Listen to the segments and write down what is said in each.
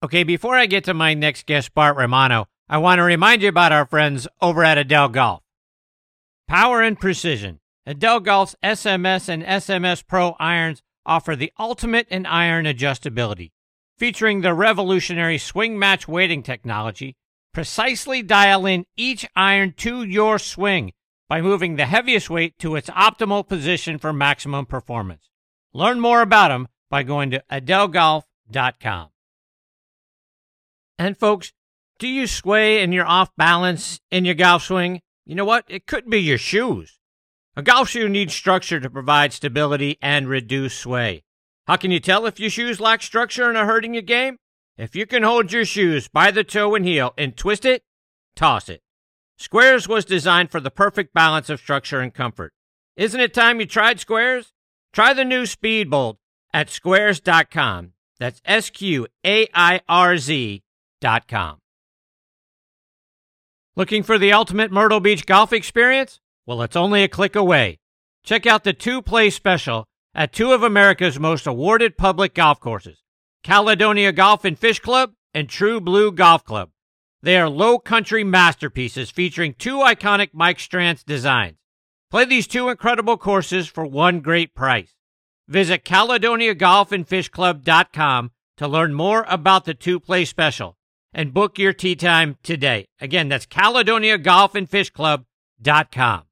Okay, before I get to my next guest, Bart Romano, I want to remind you about our friends over at Edel Golf. Power and precision. Edel Golf's SMS and SMS Pro irons offer the ultimate in iron adjustability. Featuring the revolutionary swing match weighting technology, precisely dial in each iron to your swing by moving the heaviest weight to its optimal position for maximum performance. Learn more about them by going to edelgolf.com. And folks, do you sway and you're off balance in your golf swing? You know what? It could be your shoes. A golf shoe needs structure to provide stability and reduce sway. How can you tell if your shoes lack structure and are hurting your game? If you can hold your shoes by the toe and heel and twist it, toss it. Sqairz was designed for the perfect balance of structure and comfort. Isn't it time you tried Sqairz? Try the new Speedbolt at sqairz.com. That's S Q A I R Z golfclub.com. Looking for the ultimate Myrtle Beach golf experience? Well, it's only a click away. Check out the two play special at two of America's most awarded public golf courses Caledonia Golf and Fish Club and True Blue Golf Club. They are low country masterpieces featuring two iconic Mike Strantz designs. Play these two incredible courses for one great price. Visit CaledoniaGolfandFishClub.com to learn more about the two play special and book your tee time today. Again, that's Caledonia Golf and Fish Club.com.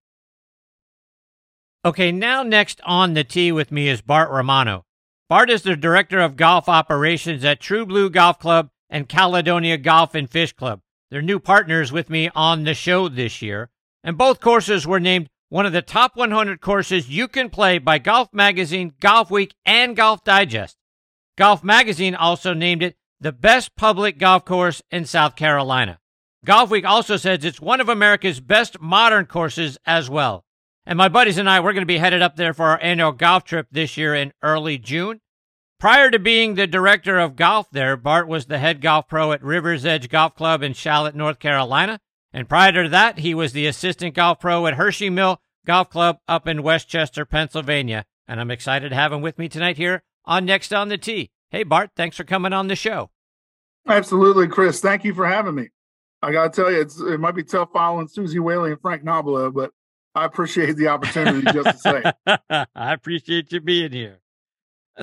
Okay, now next on the tee with me is Bart Romano. Bart is the Director of Golf Operations at True Blue Golf Club and Caledonia Golf and Fish Club. They're new partners with me on the show this year, and both courses were named one of the top 100 courses you can play by Golf Magazine, Golfweek, and Golf Digest. Golf Magazine also named it the best public golf course in South Carolina. Golfweek also says it's one of America's best modern courses as well. And my buddies and I, we're going to be headed up there for our annual golf trip this year in early June. Prior to being the director of golf there, Bart was the head golf pro at Rivers Edge Golf Club in Charlotte, North Carolina. And prior to that, he was the assistant golf pro at Hershey Mill Golf Club up in West Chester, Pennsylvania. And I'm excited to have him with me tonight here on Next on the Tee. Hey, Bart, thanks for coming on the show. Absolutely, Chris. Thank you for having me. I got to tell you, it might be tough following Suzy Whaley and Frank Nobilo, but I appreciate the opportunity just to say. I appreciate you being here.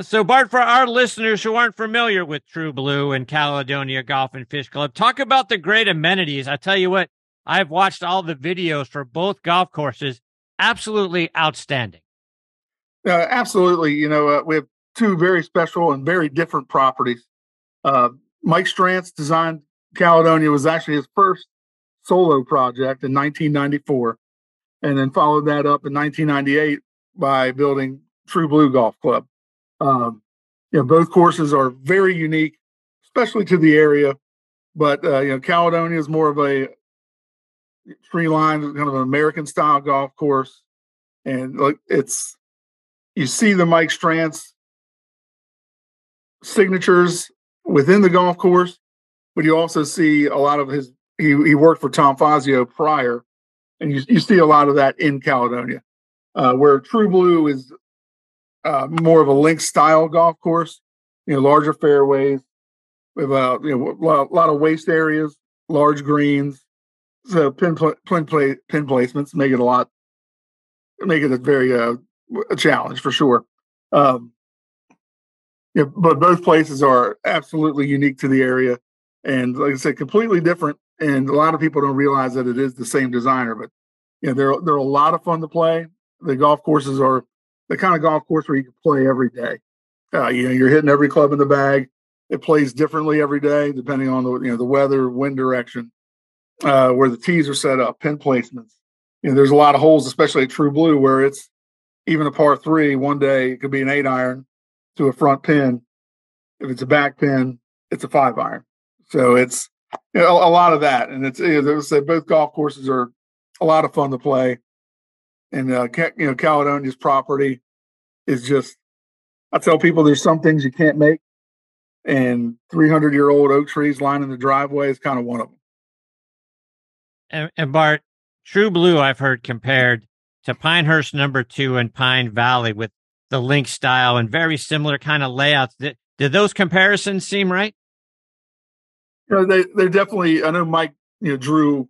So, Bart, for our listeners who aren't familiar with True Blue and Caledonia Golf and Fish Club, talk about the great amenities. I tell you what, I've watched all the videos for both golf courses. Absolutely outstanding. Uh, absolutely. You know, uh, we have two very special and very different properties. Uh, Mike Strantz designed Caledonia was actually his first solo project in 1994, and then followed that up in 1998 by building True Blue Golf Club. Um, you know, both courses are very unique, especially to the area. But uh, you know, Caledonia is more of a tree line, kind of an American style golf course, and like it's you see the Mike Strantz signatures within the golf course, but you also see a lot of his. He, he worked for Tom Fazio prior, and you, you see a lot of that in Caledonia, uh, where True Blue is uh, more of a link style golf course. You know, larger fairways with uh, you know a lot, of waste areas, large greens, so pin pl- pin, play, pin placements make it a lot make it a very uh, a challenge for sure. Um, yeah, but both places are absolutely unique to the area, and like I said, completely different. And a lot of people don't realize that it is the same designer. But you know, they're they're a lot of fun to play. The golf courses are the kind of golf course where you can play every day. Uh, you know, you're hitting every club in the bag. It plays differently every day depending on the you know the weather, wind direction, uh, where the tees are set up, pin placements. You know, there's a lot of holes, especially at True Blue, where it's even a par three. One day it could be an eight iron, to a front pin. If it's a back pin, it's a five iron. So it's you know, a, lot of that, and it's I say, both golf courses are a lot of fun to play. And uh, you know, Caledonia's property is just. I tell people there's some things you can't make, and 300 year old oak trees lining the driveway is kind of one of them. And, and Bart, True Blue, I've heard compared to Pinehurst Number Two and Pine Valley with the link style and very similar kind of layouts. Did, did those comparisons seem right? You know, they they're definitely. I know Mike, you know, drew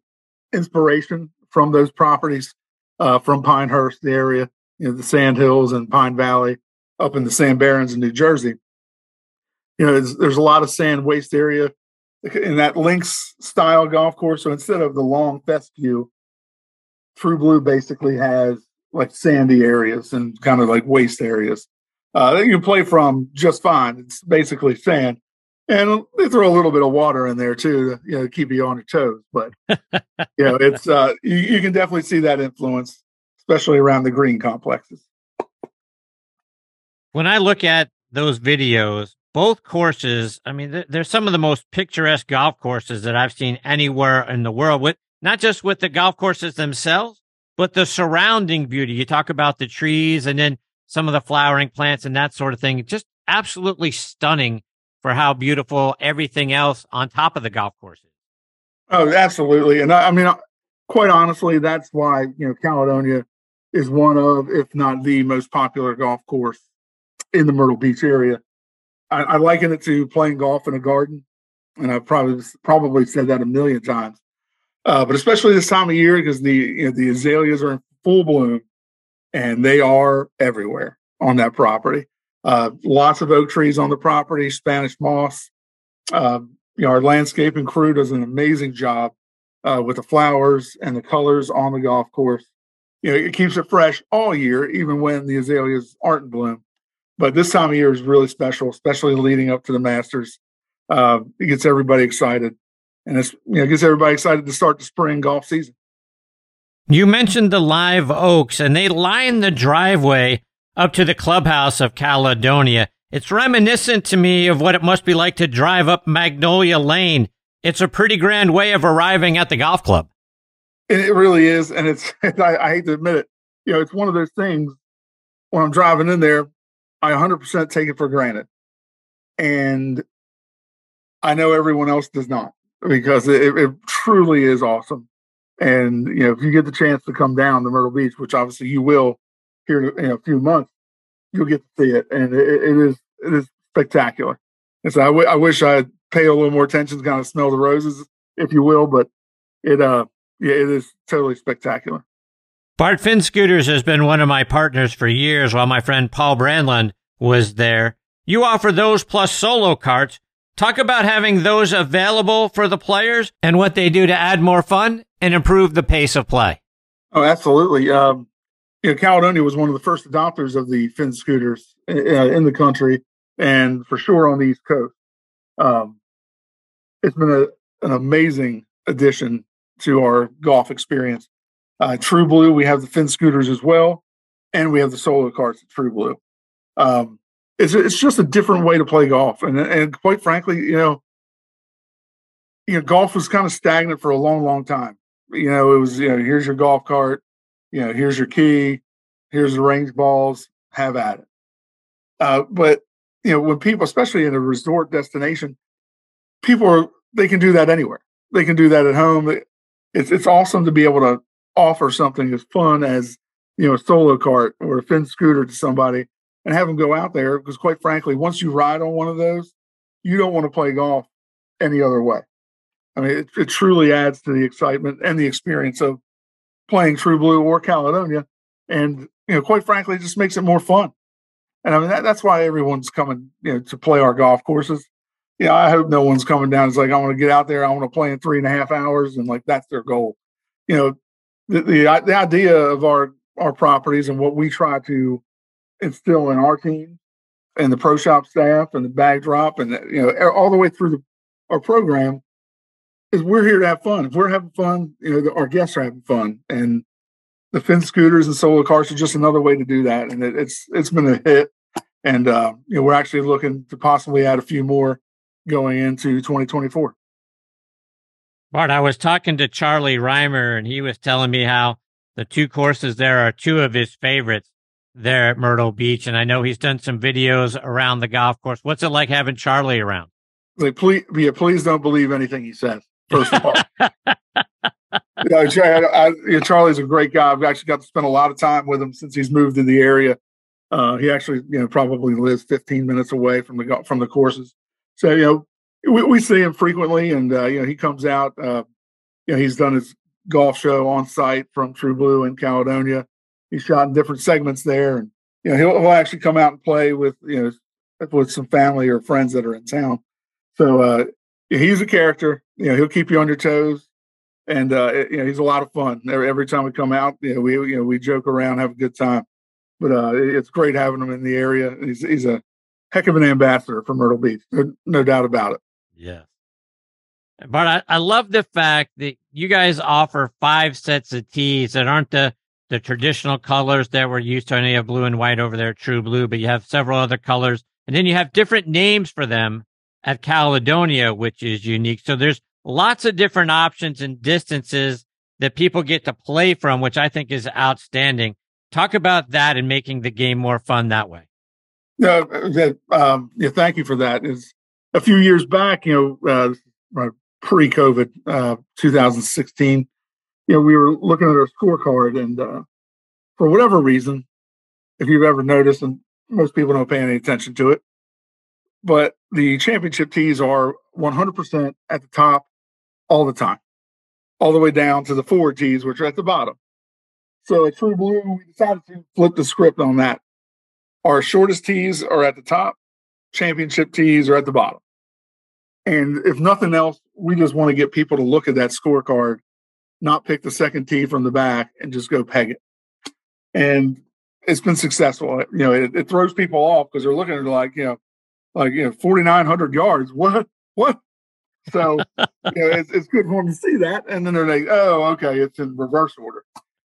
inspiration from those properties uh, from Pinehurst, the area, you know, the Sand Hills and Pine Valley, up in the Sand Barrens in New Jersey. You know, there's, there's a lot of sand waste area in that links style golf course. So instead of the long fescue, True Blue basically has like sandy areas and kind of like waste areas uh, that you can play from just fine. It's basically sand, and they throw a little bit of water in there too to you know keep you on your toes. But you know, it's uh, you, you can definitely see that influence, especially around the green complexes. When I look at those videos, both courses, I mean, they're some of the most picturesque golf courses that I've seen anywhere in the world. With not just with the golf courses themselves, but the surrounding beauty. You talk about the trees and then some of the flowering plants and that sort of thing. Just absolutely stunning for how beautiful everything else on top of the golf course is. Oh, absolutely. And I, I mean, uh, quite honestly, that's why, you know, Caledonia is one of, if not the most popular golf course in the Myrtle Beach area. I, I liken it to playing golf in a garden. And I've probably probably said that a million times. Uh, but especially this time of year because the you know, the azaleas are in full bloom and they are everywhere on that property. Uh, lots of oak trees on the property, Spanish moss. Uh, you know, our landscaping crew does an amazing job uh, with the flowers and the colors on the golf course. You know, it keeps it fresh all year, even when the azaleas aren't in bloom. But this time of year is really special, especially leading up to the Masters. Uh, it gets everybody excited and it's you know gets everybody excited to start the spring golf season. You mentioned the live oaks, and they line the driveway up to the clubhouse of Caledonia. It's reminiscent to me of what it must be like to drive up Magnolia Lane. It's a pretty grand way of arriving at the golf club. It really is, and it's I, I hate to admit it. You know, it's one of those things when I'm driving in there, I 100% take it for granted, and I know everyone else does not because it, it truly is awesome. And you know, if you get the chance to come down to Myrtle Beach, which obviously you will here in a few months, you'll get to see it, and it, it is it is spectacular. And so I, w- I wish I'd pay a little more attention to kind of smell the roses, if you will, but it uh yeah, it is totally spectacular. Bart Finn Scooters has been one of my partners for years while my friend Paul Brandland was there. You offer those plus solo carts Talk about having those available for the players and what they do to add more fun and improve the pace of play. Oh, absolutely. Um, you know, Caledonia was one of the first adopters of the Finn scooters uh, in the country, and for sure on the East Coast. Um, it's been a, an amazing addition to our golf experience. Uh, True Blue, we have the fin scooters as well, and we have the solo carts at True Blue. Um, it's it's just a different way to play golf, and and quite frankly, you know, you know, golf was kind of stagnant for a long, long time. You know, it was you know, here's your golf cart, you know, here's your key, here's the range balls, have at it. Uh, but you know, when people, especially in a resort destination, people are they can do that anywhere. They can do that at home. It's it's awesome to be able to offer something as fun as you know a solo cart or a Finn scooter to somebody and have them go out there because quite frankly once you ride on one of those you don't want to play golf any other way. I mean it, it truly adds to the excitement and the experience of playing true blue or caledonia and you know quite frankly it just makes it more fun. And i mean that, that's why everyone's coming you know to play our golf courses. You know i hope no one's coming down it's like i want to get out there i want to play in three and a half hours and like that's their goal. You know the, the, the idea of our our properties and what we try to instill in our team and the pro shop staff and the bag drop and you know all the way through the, our program is we're here to have fun. If we're having fun, you know, our guests are having fun, and the Finn scooters and solo cars are just another way to do that. And it, it's it's been a hit, and uh, you know we're actually looking to possibly add a few more going into 2024. Bart, I was talking to Charlie Rymer, and he was telling me how the two courses there are two of his favorites there at Myrtle Beach, and I know he's done some videos around the golf course. What's it like having Charlie around? Like, please, yeah, please don't believe anything he says. First of all, you know, I, I, Charlie's a great guy. I've actually got to spend a lot of time with him since he's moved to the area. Uh, he actually, you know, probably lives 15 minutes away from the from the courses. So, you know, we, we see him frequently, and uh, you know he comes out. Uh, you know he's done his golf show on site from True Blue in Caledonia. He's shot in different segments there, and you know he'll, he'll actually come out and play with you know with some family or friends that are in town. So uh, he's a character. You know he'll keep you on your toes, and uh, you know he's a lot of fun. Every, every time we come out, you know we you know we joke around, have a good time. But uh, it's great having him in the area. He's he's a heck of an ambassador for Myrtle Beach, no, no doubt about it. Yeah. But I, I love the fact that you guys offer five sets of tees that aren't the, the traditional colors that we're used to. I know you have blue and white over there, true blue, but you have several other colors. And then you have different names for them at Caledonia, which is unique. So there's lots of different options and distances that people get to play from, which I think is outstanding. Talk about that and making the game more fun that way. That um, yeah, thank you for that. Is a few years back, you know, uh, pre-COVID, uh, 2016, you know, we were looking at our scorecard, and uh, for whatever reason, if you've ever noticed, and most people don't pay any attention to it, but the championship tees are 100% at the top all the time, all the way down to the four tees, which are at the bottom. So at True Blue, we decided to flip the script on that. Our shortest tees are at the top, championship tees are at the bottom. And if nothing else, we just want to get people to look at that scorecard, not pick the second tee from the back and just go peg it. And it's been successful. You know, it, it throws people off because they're looking at like, you know, like, you know, 4,900 yards. What? What? So, you know, it's, it's good for them to see that. And then they're like, oh, okay, it's in reverse order.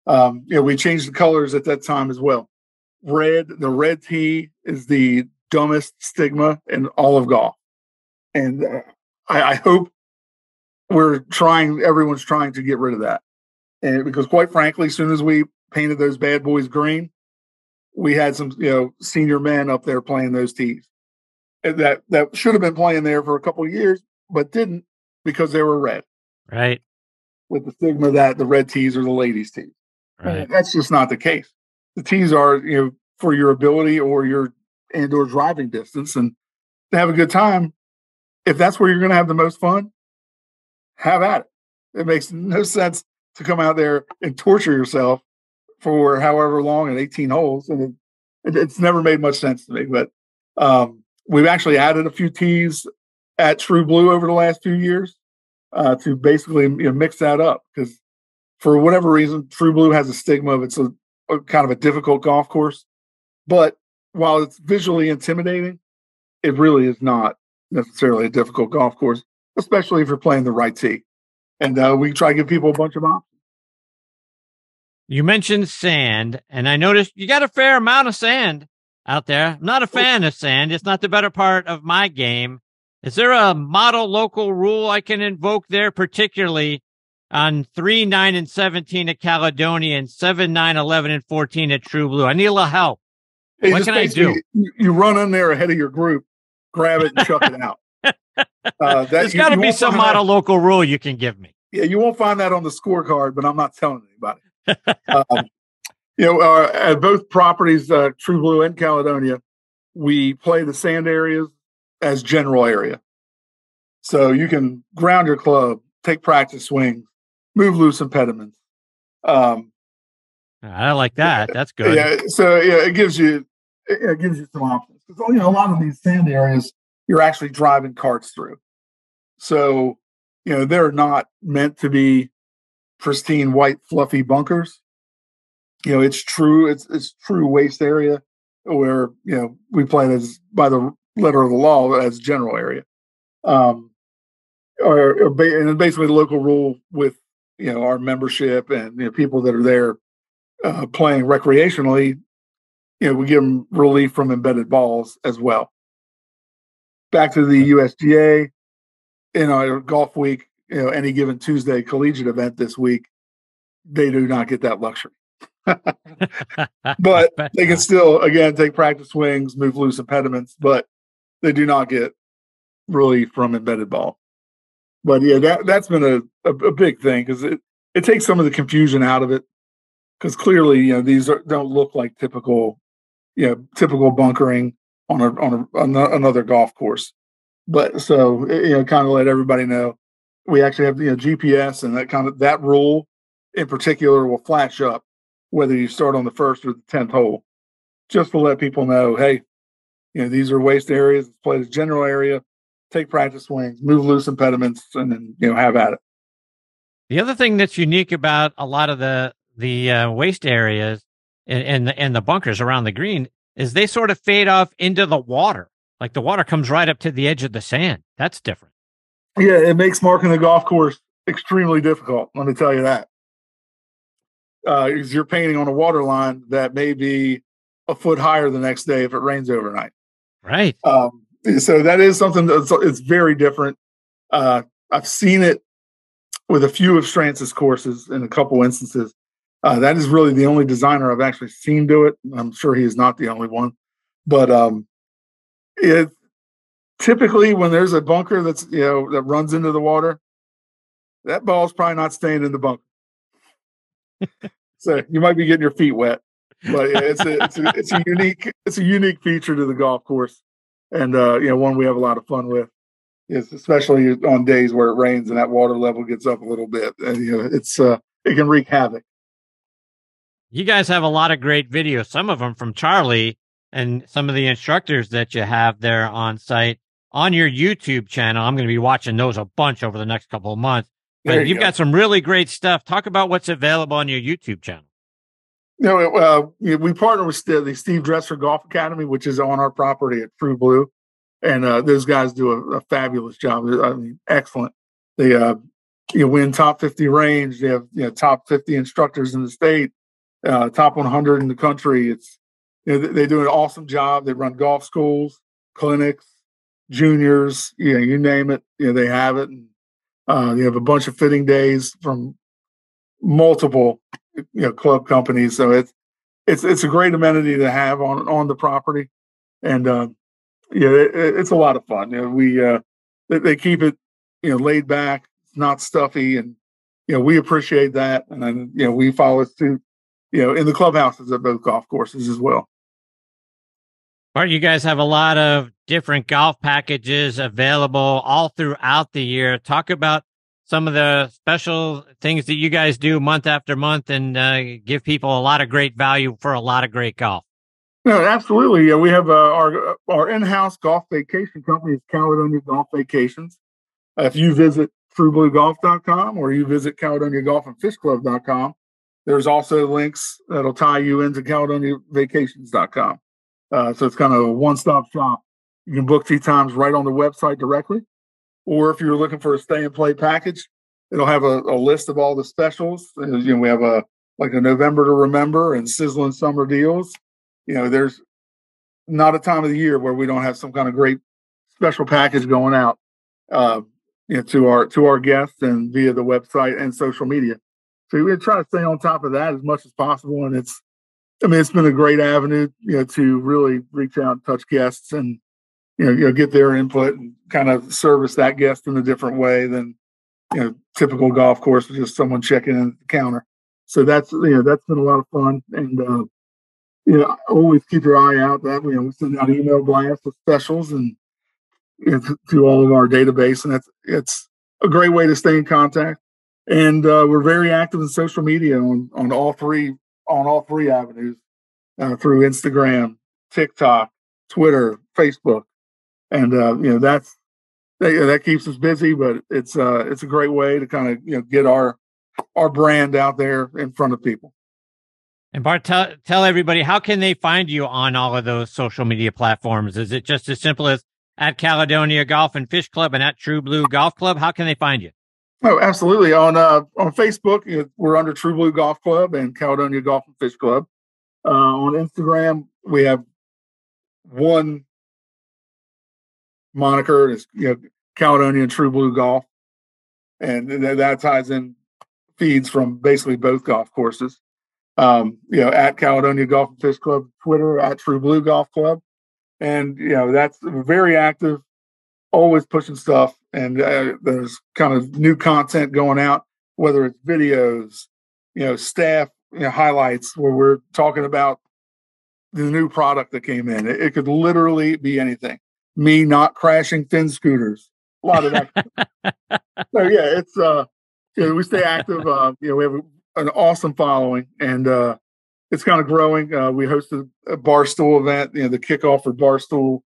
Um, you know, we changed the colors at that time as well. Red, the red tee is the dumbest stigma in all of golf and uh, I, I, hope we're trying. Everyone's trying to get rid of that, and because quite frankly, as soon as we painted those bad boys green, we had some you know senior men up there playing those tees that that should have been playing there for a couple of years, but didn't because they were red. Right. With the stigma that the red tees are the ladies' tees. Right. And that's just not the case. The tees are you know for your ability or your and or driving distance and to have a good time if that's where you're going to have the most fun, have at it. It makes no sense to come out there and torture yourself for however long in 18 holes. And it, it, it's never made much sense to me. But um, we've actually added a few tees at True Blue over the last few years uh, to basically you know, mix that up because for whatever reason, True Blue has a stigma of it's a, a kind of a difficult golf course. But while it's visually intimidating, it really is not necessarily a difficult golf course, especially if you're playing the right tee. And uh, we try to give people a bunch of options. You mentioned sand, and I noticed you got a fair amount of sand out there. I'm not a fan of sand. It's not the better part of my game. Is there a model local rule I can invoke there, particularly on 3, 9, and 17 at Caledonia and 7, 9, 11, and 14 at True Blue? I need a little help. What can I do? You run in there ahead of your group grab it and chuck it out. Uh, There's got to be some model that, local rule you can give me. Yeah, you won't find that on the scorecard, but I'm not telling anybody. um, you know, uh, at both properties, uh, True Blue and Caledonia, we play the sand areas as general area. So you can ground your club, take practice swings, move loose impediments. Um, I like that. That's good. Yeah. So yeah, it gives you it gives you some options because you know a lot of these sand areas you're actually driving carts through. So you know they're not meant to be pristine white fluffy bunkers. You know it's true it's it's true waste area where you know we play as by the letter of the law as general area. Um, or, or and basically the local rule with you know our membership and you know, people that are there uh, playing recreationally you know, we give them relief from embedded balls as well. Back to the USGA, in our Golfweek, you know, any given Tuesday collegiate event this week, they do not get that luxury. but they can still, again, take practice swings, move loose impediments, but they do not get relief from embedded ball. But yeah, that that's been a, a, a big thing because it, it takes some of the confusion out of it. Because clearly, you know, these are, don't look like typical you know typical bunkering on a on, a, another golf course. But so you know, kind of let everybody know we actually have you know GPS and that kind of that rule in particular will flash up whether you start on the first or the tenth hole, just to let people know, hey, you know these are waste areas. Let's play the general area, take practice swings, move loose impediments, and then you know have at it. The other thing that's unique about a lot of the the uh, waste areas and and the, and the bunkers around the green is they sort of fade off into the water. Like the water comes right up to the edge of the sand. That's different. Yeah, it makes marking the golf course extremely difficult. Let me tell you that. Uh, you're painting on a water line that may be a foot higher the next day if it rains overnight. Right. Um, so that is something that's it's very different. Uh, I've seen it with a few of Strantz's courses in a couple instances. Uh, that is really the only designer I've actually seen do it. I'm sure he is not the only one, but um, it typically when there's a bunker that's you know that runs into the water, that ball's probably not staying in the bunker. so you might be getting your feet wet, but it's a, it's a it's a unique it's a unique feature to the golf course, and uh, you know one we have a lot of fun with. Is especially on days where it rains and that water level gets up a little bit, and you know it's uh, it can wreak havoc. You guys have a lot of great videos, some of them from Charlie and some of the instructors that you have there on site on your YouTube channel. I'm going to be watching those a bunch over the next couple of months. But you you've go. got some really great stuff. Talk about what's available on your YouTube channel. No, uh, we partner with the Steve Dresser Golf Academy, which is on our property at True Blue, and uh, those guys do a, a, fabulous job. I mean, excellent. They uh, you win top 50 range. They have you know top 50 instructors in the state uh, top 100 in the country. It's you know, they do an awesome job. They run golf schools, clinics, juniors, you know, you name it, you know, they have it. And, uh, you have a bunch of fitting days from multiple, you know, club companies. So it's it's it's a great amenity to have on on the property, and uh, yeah, it, it's a lot of fun. You know, we uh, they, keep it you know laid back, not stuffy, and you know we appreciate that, and then you know we follow suit you know, in the clubhouses at both golf courses as well. Bart, you guys have a lot of different golf packages available all throughout the year. Talk about some of the special things that you guys do month after month and uh, give people a lot of great value for a lot of great golf. No, absolutely. Yeah, we have uh, our our in-house golf vacation company is Caledonia Golf Vacations. Uh, if you visit TrueBlueGolf.com or you visit Caledonia Golf and Fish Club.com, there's also links that'll tie you into CaledoniaVacations.com. Uh, so it's kind of a one-stop shop. You can book tee times right on the website directly, or if you're looking for a stay and play package, it'll have a, a list of all the specials. And, you know, we have a like a November to remember and sizzling summer deals. You know, there's not a time of the year where we don't have some kind of great special package going out, uh, you know, to our to our guests and via the website and social media. So we try to stay on top of that as much as possible. And it's, I mean, it's been a great avenue, you know, to really reach out and touch guests and, you know, you know, get their input and kind of service that guest in a different way than, you know, typical golf course with just someone checking in at the counter. So that's, you know, that's been a lot of fun. And, uh, you know, always keep your eye out that, you know, we send out email blasts with specials and, you know, to, to all of our database. And that's, it's a great way to stay in contact and uh, we're very active in social media on on all three on all three avenues uh, through Instagram, TikTok, Twitter, Facebook, and uh, you know that's that, that, keeps us busy. But it's uh, it's a great way to kind of you know get our our brand out there in front of people. And Bart, tell tell everybody how can they find you on all of those social media platforms? Is it just as simple as at Caledonia Golf and Fish Club and at True Blue Golf Club? How can they find you? Oh, absolutely. On uh, on Facebook, you know, we're under True Blue Golf Club and Caledonia Golf and Fish Club. Uh, on Instagram, we have one moniker is you know Caledonia True Blue Golf, and th- that ties in feeds from basically both golf courses. Um, you know, at Caledonia Golf and Fish Club, Twitter at True Blue Golf Club, and you know that's very active, always pushing stuff and uh, there's kind of new content going out, whether it's videos, you know, staff you know, highlights where we're talking about the new product that came in. It, it could literally be anything. me not crashing Finn scooters. A lot of that. so yeah, it's uh, you know, we stay active. Uh, you know, we have an awesome following, and uh, it's kind of growing. Uh, we hosted a Barstool event, you know, the kickoff for Barstool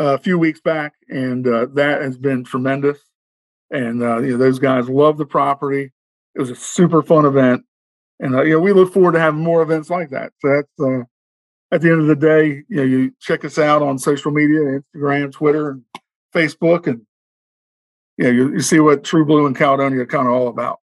a few weeks back, and uh, that has been tremendous. And uh, you know, those guys love the property. It was a super fun event, and uh, you know, we look forward to having more events like that. So that's uh, at the end of the day, you know, you check us out on social media, Instagram, Twitter, and Facebook, and you you, you see what True Blue and Caledonia are kind of all about.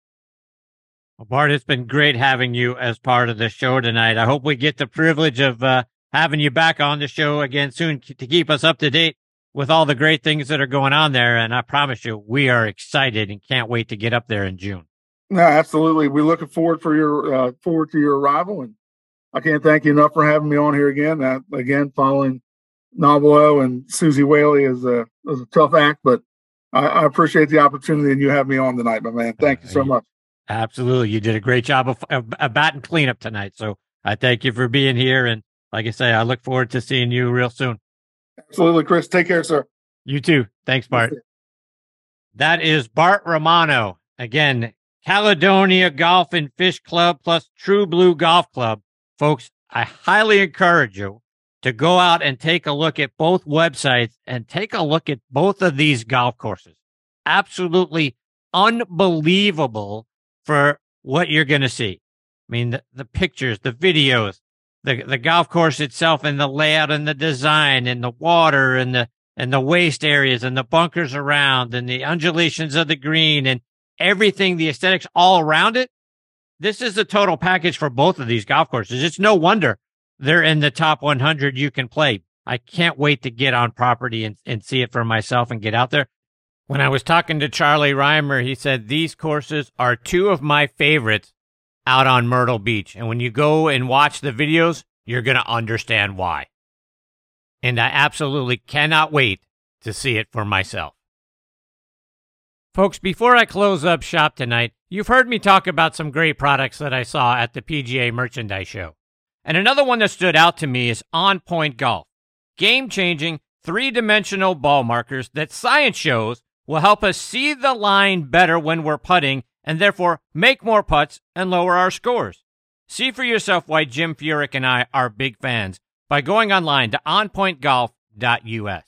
Well, Bart, it's been great having you as part of the show tonight. I hope we get the privilege of uh, having you back on the show again soon to keep us up to date with all the great things that are going on there. And I promise you, we are excited and can't wait to get up there in June. No, absolutely. We're looking forward for your uh, forward to your arrival, and I can't thank you enough for having me on here again. That again, following Nobilo and Suzy Whaley is a is a tough act, but I, I appreciate the opportunity and you have me on tonight, my man. Thank you so much. Absolutely, you did a great job of, of, of batting cleanup tonight. So I thank you for being here, and like I say, I look forward to seeing you real soon. Absolutely, Chris. Take care, sir. You too. Thanks, Bart. That is Bart Romano. Again, Caledonia Golf and Fish Club plus True Blue Golf Club. Folks, I highly encourage you to go out and take a look at both websites and take a look at both of these golf courses. Absolutely unbelievable for what you're going to see. I mean, the, the pictures, the videos, the, the golf course itself and the layout and the design and the water and the, and the waste areas and the bunkers around and the undulations of the green and everything, the aesthetics all around it. This is the total package for both of these golf courses. It's no wonder they're in the top 100 you can play. I can't wait to get on property and, and see it for myself and get out there. When I was talking to Charlie Rymer, he said these courses are two of my favorites out on Myrtle Beach. And when you go and watch the videos, you're going to understand why. And I absolutely cannot wait to see it for myself. Folks, before I close up shop tonight, you've heard me talk about some great products that I saw at the PGA Merchandise Show. And another one that stood out to me is On Point Golf. Game changing, three dimensional ball markers that science shows will help us see the line better when we're putting and therefore make more putts and lower our scores. See for yourself why Jim Furyk and I are big fans by going online to onpointgolf.us.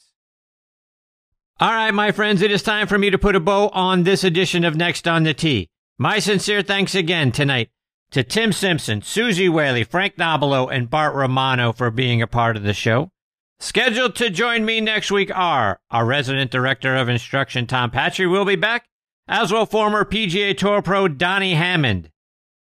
All right, my friends, it is time for me to put a bow on this edition of Next on the Tee. My sincere thanks again tonight to Tim Simpson, Suzy Whaley, Frank Nobilo, and Bart Romano for being a part of the show. Scheduled to join me next week are our resident director of instruction, Tom Patri, will be back, as will former PGA Tour pro Donnie Hammond.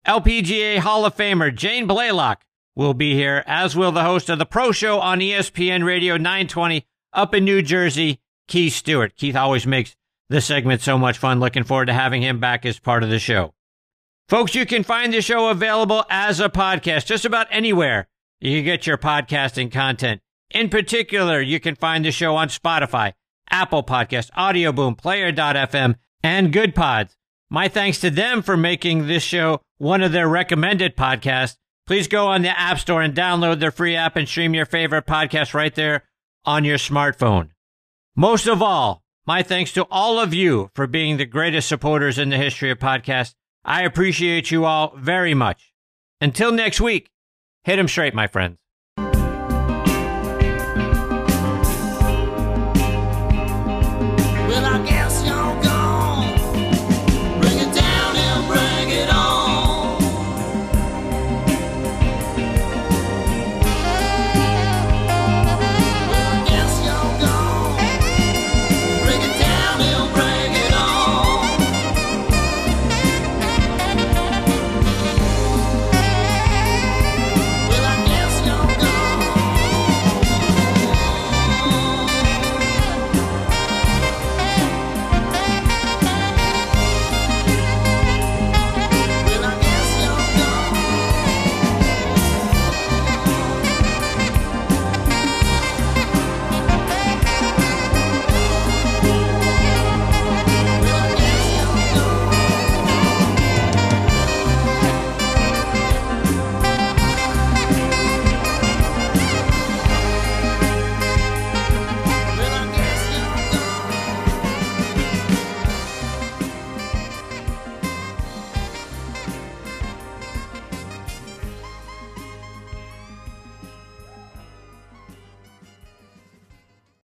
LPGA Hall of Famer Jane Blalock will be here, as will the host of the Pro Show on ESPN Radio 920 up in New Jersey, Keith Stewart. Keith always makes the segment so much fun. Looking forward to having him back as part of the show. Folks, you can find the show available as a podcast just about anywhere you can get your podcasting content. In particular, you can find the show on Spotify, Apple Podcast, Audioboom, Player.fm, and Goodpods. My thanks to them for making this show one of their recommended podcasts. Please go on the App Store and download their free app and stream your favorite podcast right there on your smartphone. Most of all, my thanks to all of you for being the greatest supporters in the history of podcasts. I appreciate you all very much. Until next week, hit 'em straight, my friends.